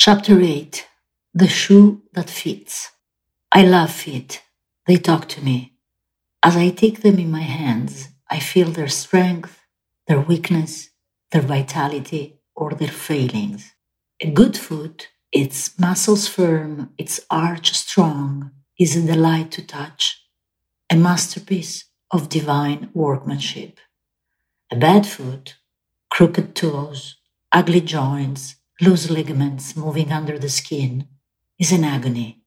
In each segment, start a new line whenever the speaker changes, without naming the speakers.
Chapter 8 The Shoe That Fits. I love feet. They talk to me. As I take them in my hands, I feel their strength, their weakness, their vitality, or their failings. A good foot, its muscles firm, its arch strong, is a delight to touch, a masterpiece of divine workmanship. A bad foot, crooked toes, ugly joints, loose ligaments moving under the skin, is an agony.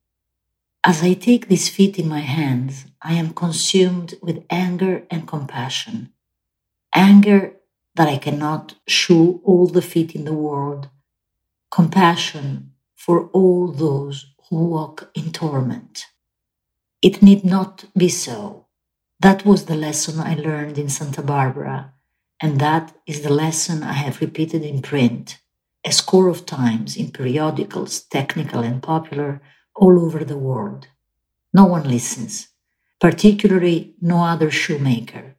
As I take these feet in my hands, I am consumed with anger and compassion. Anger that I cannot shoe all the feet in the world. Compassion for all those who walk in torment. It need not be so. That was the lesson I learned in Santa Barbara, and that is the lesson I have repeated in print a score of times in periodicals, technical and popular, all over the world. No one listens, particularly no other shoemaker.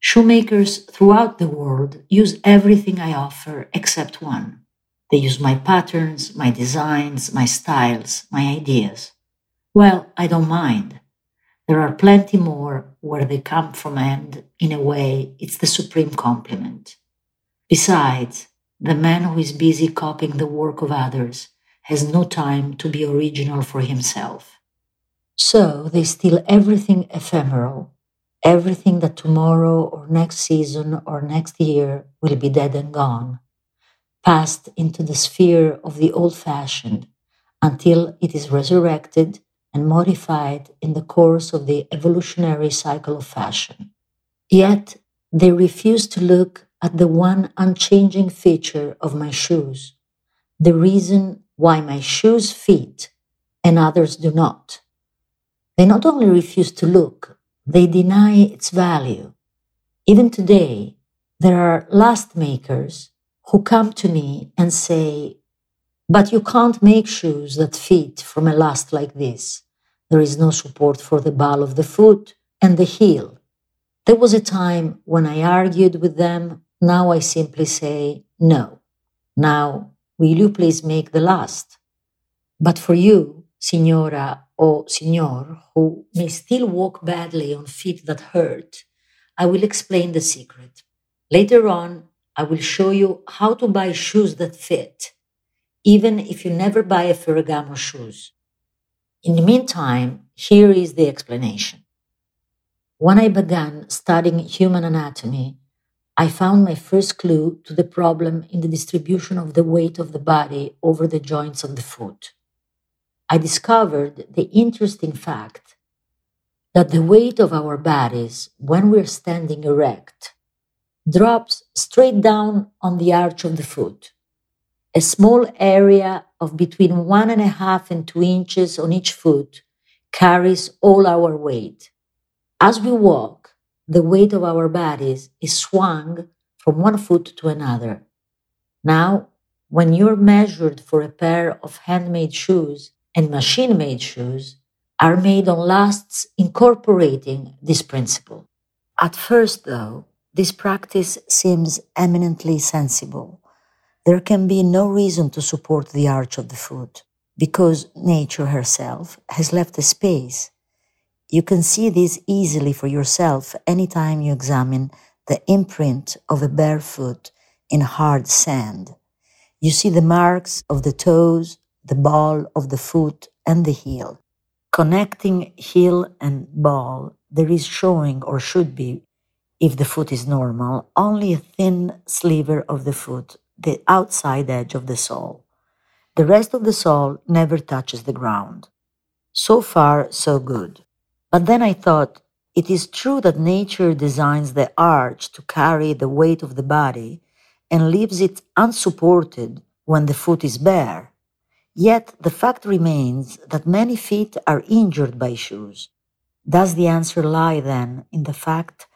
Shoemakers throughout the world use everything I offer except one. They use my patterns, my designs, my styles, my ideas. Well, I don't mind. There are plenty more where they come from, and in a way, it's the supreme compliment. Besides, the man who is busy copying the work of others has no time to be original for himself. So they steal everything ephemeral, everything that tomorrow or next season or next year will be dead and gone, passed into the sphere of the old fashioned until it is resurrected and modified in the course of the evolutionary cycle of fashion. Yet they refuse to look at the one unchanging feature of my shoes, the reason why my shoes fit and others do not. They not only refuse to look, they deny its value. Even today, there are last makers who come to me and say, But you can't make shoes that fit from a last like this. There is no support for the ball of the foot and the heel. There was a time when I argued with them now I simply say no. Now, will you please make the last? But for you, signora or signor, who may still walk badly on feet that hurt, I will explain the secret. Later on, I will show you how to buy shoes that fit, even if you never buy a Ferragamo shoes. In the meantime, here is the explanation. When I began studying human anatomy, I found my first clue to the problem in the distribution of the weight of the body over the joints of the foot. I discovered the interesting fact that the weight of our bodies when we're standing erect drops straight down on the arch of the foot. A small area of between one and a half and two inches on each foot carries all our weight. As we walk, the weight of our bodies is swung from one foot to another. Now, when you're measured for a pair of handmade shoes and machine made shoes, are made on lasts incorporating this principle. At first, though, this practice seems eminently sensible. There can be no reason to support the arch of the foot because nature herself has left a space you can see this easily for yourself anytime you examine the imprint of a bare foot in hard sand. You see the marks of the toes, the ball of the foot, and the heel. Connecting heel and ball, there is showing, or should be, if the foot is normal, only a thin sliver of the foot, the outside edge of the sole. The rest of the sole never touches the ground. So far, so good. But then I thought, it is true that nature designs the arch to carry the weight of the body and leaves it unsupported when the foot is bare. Yet the fact remains that many feet are injured by shoes. Does the answer lie then in the fact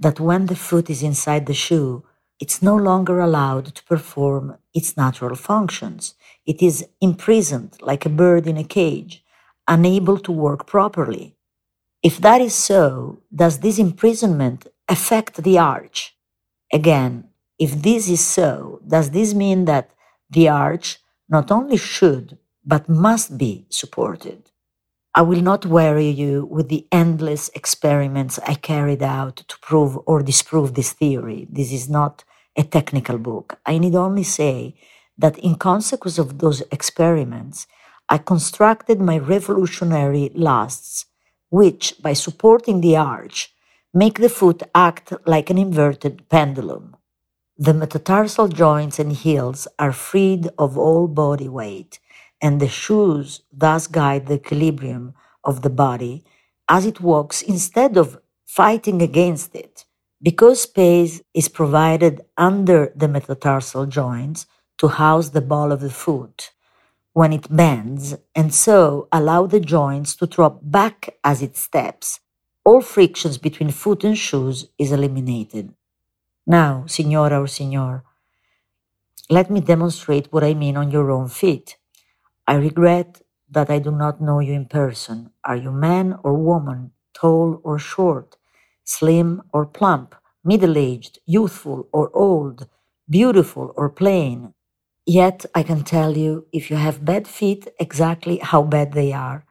that when the foot is inside the shoe, it's no longer allowed to perform its natural functions? It is imprisoned like a bird in a cage, unable to work properly. If that is so, does this imprisonment affect the arch? Again, if this is so, does this mean that the arch not only should, but must be supported. I will not weary you with the endless experiments I carried out to prove or disprove this theory. This is not a technical book. I need only say that in consequence of those experiments, I constructed my revolutionary lasts, which, by supporting the arch, make the foot act like an inverted pendulum. The metatarsal joints and heels are freed of all body weight, and the shoes thus guide the equilibrium of the body as it walks instead of fighting against it. Because space is provided under the metatarsal joints to house the ball of the foot when it bends, and so allow the joints to drop back as it steps, all frictions between foot and shoes is eliminated. Now, signora or signor, let me demonstrate what I mean on your own feet. I regret that I do not know you in person. Are you man or woman, tall or short, slim or plump, middle aged, youthful or old, beautiful or plain? Yet I can tell you if you have bad feet, exactly how bad they are,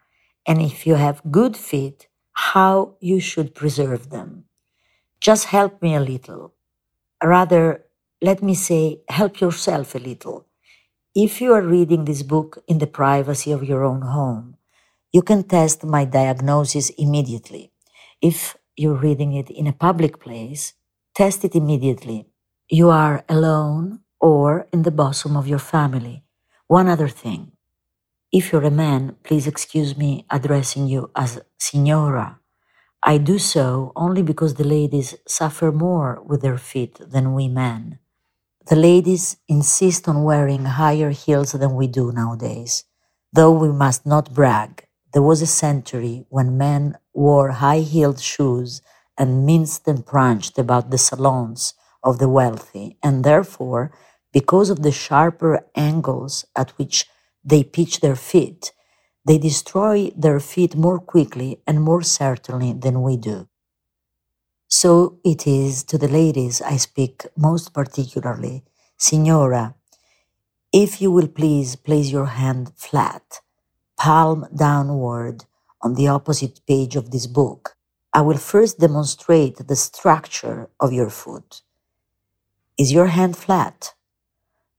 and if you have good feet, how you should preserve them. Just help me a little. Rather, let me say, help yourself a little. If you are reading this book in the privacy of your own home, you can test my diagnosis immediately. If you're reading it in a public place, test it immediately. You are alone or in the bosom of your family. One other thing. If you're a man, please excuse me addressing you as Signora. I do so only because the ladies suffer more with their feet than we men. The ladies insist on wearing higher heels than we do nowadays. Though we must not brag, there was a century when men wore high heeled shoes and minced and pranced about the salons of the wealthy, and therefore, because of the sharper angles at which they pitch their feet, they destroy their feet more quickly and more certainly than we do. So it is to the ladies I speak most particularly. Signora, if you will please place your hand flat, palm downward, on the opposite page of this book, I will first demonstrate the structure of your foot. Is your hand flat?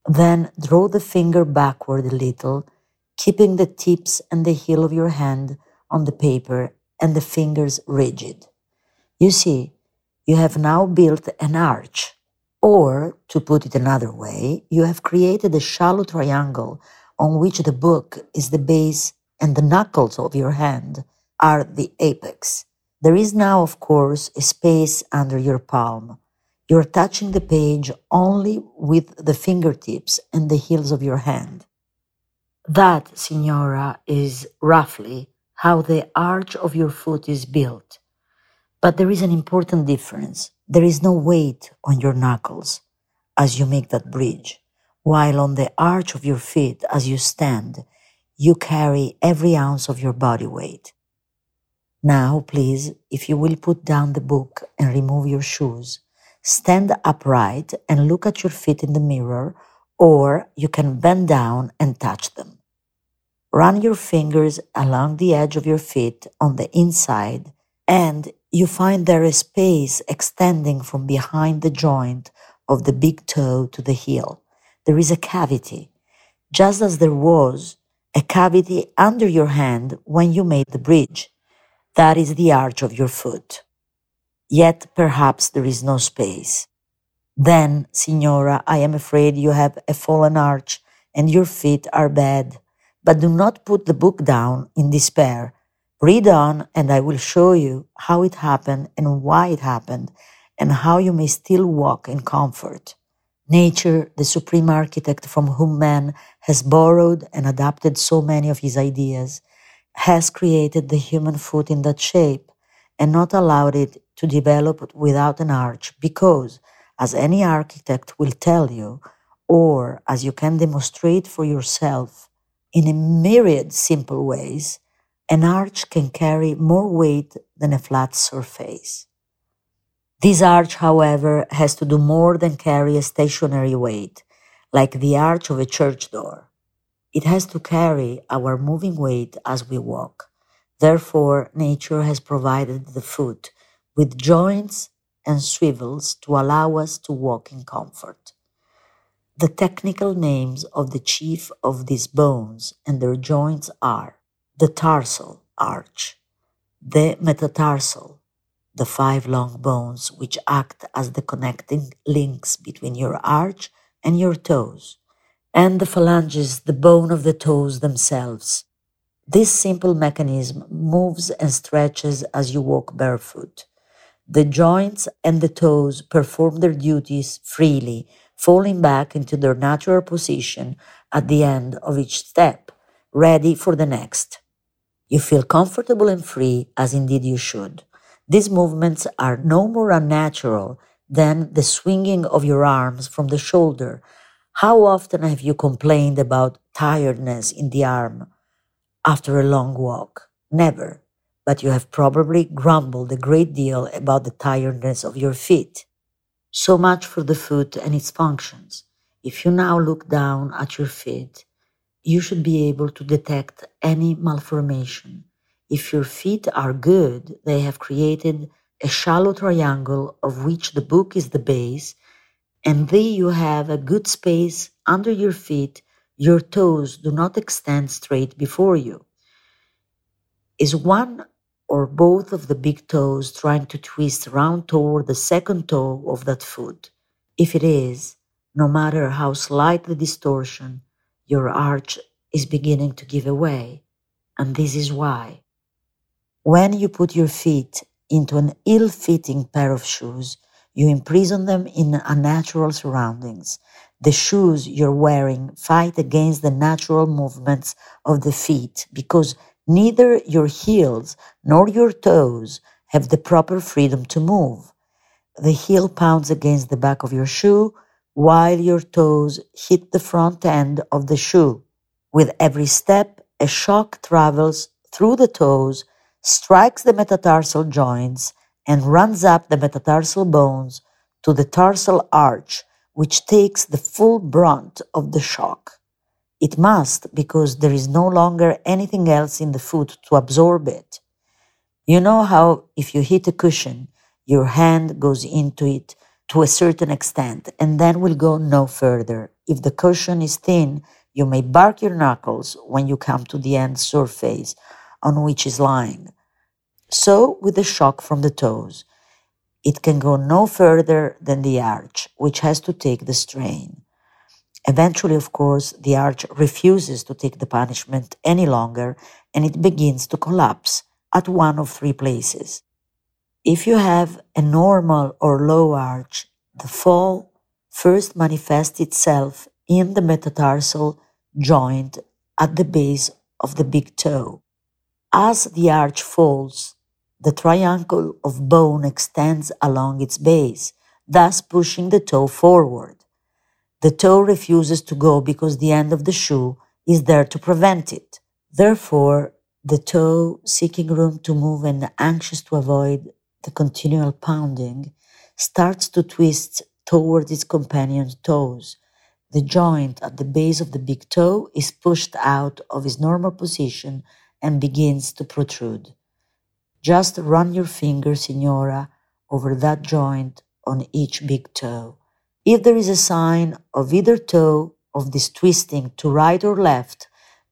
Then draw the finger backward a little keeping the tips and the heel of your hand on the paper and the fingers rigid. You see, you have now built an arch. Or, to put it another way, you have created a shallow triangle on which the book is the base and the knuckles of your hand are the apex. There is now, of course, a space under your palm. You're touching the page only with the fingertips and the heels of your hand. That, Signora, is roughly how the arch of your foot is built. But there is an important difference. There is no weight on your knuckles as you make that bridge, while on the arch of your feet as you stand, you carry every ounce of your body weight. Now, please, if you will put down the book and remove your shoes, stand upright and look at your feet in the mirror or you can bend down and touch them. Run your fingers along the edge of your feet on the inside, and you find there is space extending from behind the joint of the big toe to the heel. There is a cavity, just as there was a cavity under your hand when you made the bridge. That is the arch of your foot. Yet perhaps there is no space. Then, Signora, I am afraid you have a fallen arch and your feet are bad. But do not put the book down in despair. Read on, and I will show you how it happened and why it happened, and how you may still walk in comfort. Nature, the supreme architect from whom man has borrowed and adapted so many of his ideas, has created the human foot in that shape and not allowed it to develop without an arch because, as any architect will tell you, or as you can demonstrate for yourself in a myriad simple ways, an arch can carry more weight than a flat surface. This arch, however, has to do more than carry a stationary weight, like the arch of a church door. It has to carry our moving weight as we walk. Therefore, nature has provided the foot with joints and swivels to allow us to walk in comfort. The technical names of the chief of these bones and their joints are the tarsal arch, the metatarsal, the five long bones which act as the connecting links between your arch and your toes, and the phalanges, the bone of the toes themselves. This simple mechanism moves and stretches as you walk barefoot. The joints and the toes perform their duties freely, falling back into their natural position at the end of each step, ready for the next. You feel comfortable and free, as indeed you should. These movements are no more unnatural than the swinging of your arms from the shoulder. How often have you complained about tiredness in the arm after a long walk? Never. But you have probably grumbled a great deal about the tiredness of your feet. So much for the foot and its functions. If you now look down at your feet, you should be able to detect any malformation. If your feet are good, they have created a shallow triangle of which the book is the base, and there you have a good space under your feet. Your toes do not extend straight before you. Is one or both of the big toes trying to twist round toward the second toe of that foot? If it is, no matter how slight the distortion, your arch is beginning to give away, and this is why. When you put your feet into an ill fitting pair of shoes, you imprison them in unnatural surroundings. The shoes you're wearing fight against the natural movements of the feet because neither your heels nor your toes have the proper freedom to move. The heel pounds against the back of your shoe while your toes hit the front end of the shoe. With every step, a shock travels through the toes, strikes the metatarsal joints, and runs up the metatarsal bones to the tarsal arch, which takes the full brunt of the shock. It must because there is no longer anything else in the foot to absorb it. You know how if you hit a cushion, your hand goes into it to a certain extent and then will go no further. If the cushion is thin, you may bark your knuckles when you come to the end surface on which is lying. So with the shock from the toes. It can go no further than the arch, which has to take the strain. Eventually, of course, the arch refuses to take the punishment any longer and it begins to collapse at one of three places. If you have a normal or low arch, the fall first manifests itself in the metatarsal joint at the base of the big toe. As the arch falls, the triangle of bone extends along its base, thus pushing the toe forward. The toe refuses to go because the end of the shoe is there to prevent it. Therefore, the toe, seeking room to move and anxious to avoid the continual pounding, starts to twist toward its companion's toes. The joint at the base of the big toe is pushed out of its normal position and begins to protrude. Just run your finger, Signora, over that joint on each big toe. If there is a sign of either toe of this twisting to right or left,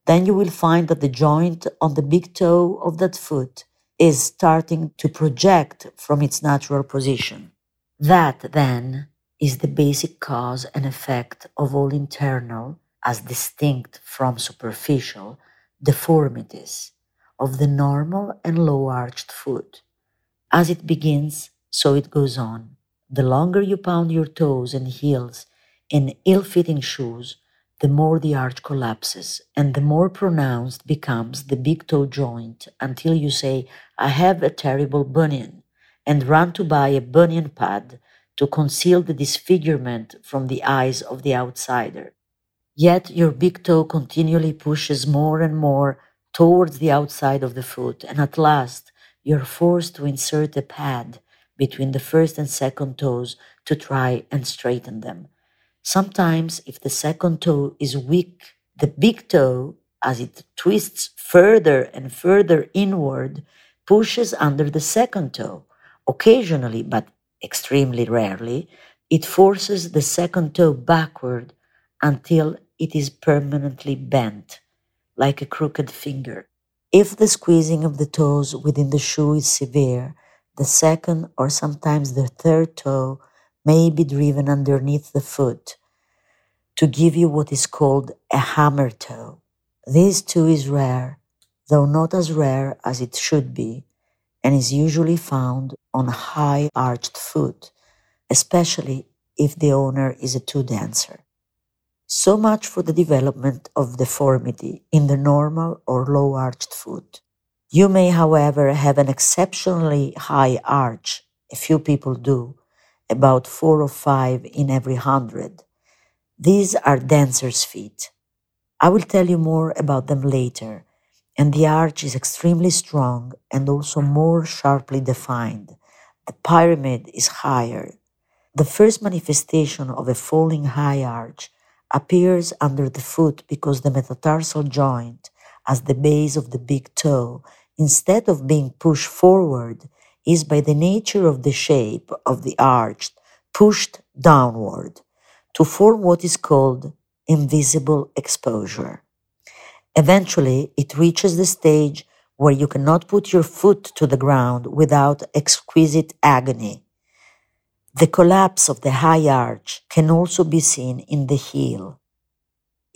then you will find that the joint on the big toe of that foot is starting to project from its natural position. That, then, is the basic cause and effect of all internal, as distinct from superficial, deformities of the normal and low arched foot. As it begins, so it goes on. The longer you pound your toes and heels in ill fitting shoes, the more the arch collapses and the more pronounced becomes the big toe joint until you say, I have a terrible bunion, and run to buy a bunion pad to conceal the disfigurement from the eyes of the outsider. Yet your big toe continually pushes more and more towards the outside of the foot, and at last you're forced to insert a pad between the first and second toes to try and straighten them. Sometimes, if the second toe is weak The big toe, as it twists further and further inward, pushes under the second toe. Occasionally, but extremely rarely, it forces the second toe backward until it is permanently bent, like a crooked finger. If the squeezing of the toes within the shoe is severe, the second or sometimes the third toe may be driven underneath the foot to give you what is called a hammer toe. This too is rare, though not as rare as it should be, and is usually found on a high arched foot, especially if the owner is a toe dancer. So much for the development of deformity in the normal or low arched foot. You may, however, have an exceptionally high arch, a few people do, about four or five in every hundred. These are dancer's feet. I will tell you more about them later, and the arch is extremely strong and also more sharply defined. The pyramid is higher. The first manifestation of a falling high arch appears under the foot because the metatarsal joint, as the base of the big toe, instead of being pushed forward, is by the nature of the shape of the arch pushed downward to form what is called invisible exposure. Eventually, it reaches the stage where you cannot put your foot to the ground without exquisite agony. The collapse of the high arch can also be seen in the heel.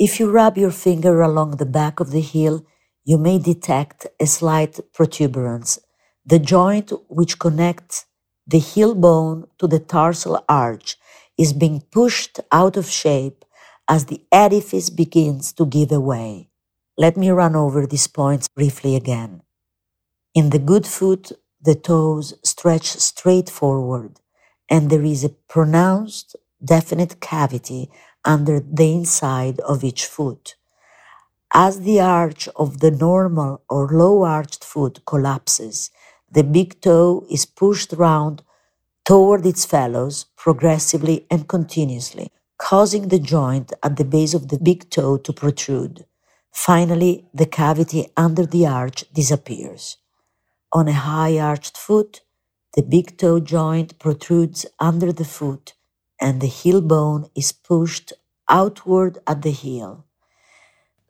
If you rub your finger along the back of the heel, you may detect a slight protuberance, the joint which connects the heel bone to the tarsal arch is being pushed out of shape as the edifice begins to give away. Let me run over these points briefly again. In the good foot, the toes stretch straight forward and there is a pronounced, definite cavity under the inside of each foot. As the arch of the normal or low arched foot collapses, the big toe is pushed round toward its fellows progressively and continuously, causing the joint at the base of the big toe to protrude. Finally, the cavity under the arch disappears. On a high arched foot, the big toe joint protrudes under the foot and the heel bone is pushed outward at the heel.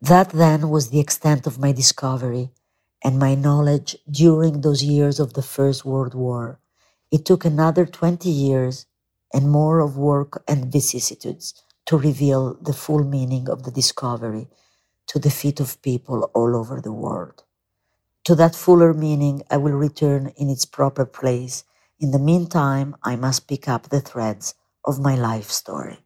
That then was the extent of my discovery and my knowledge during those years of the First World War. It took another 20 years and more of work and vicissitudes to reveal the full meaning of the discovery to the feet of people all over the world. To that fuller meaning, I will return in its proper place. In the meantime, I must pick up the threads of my life story.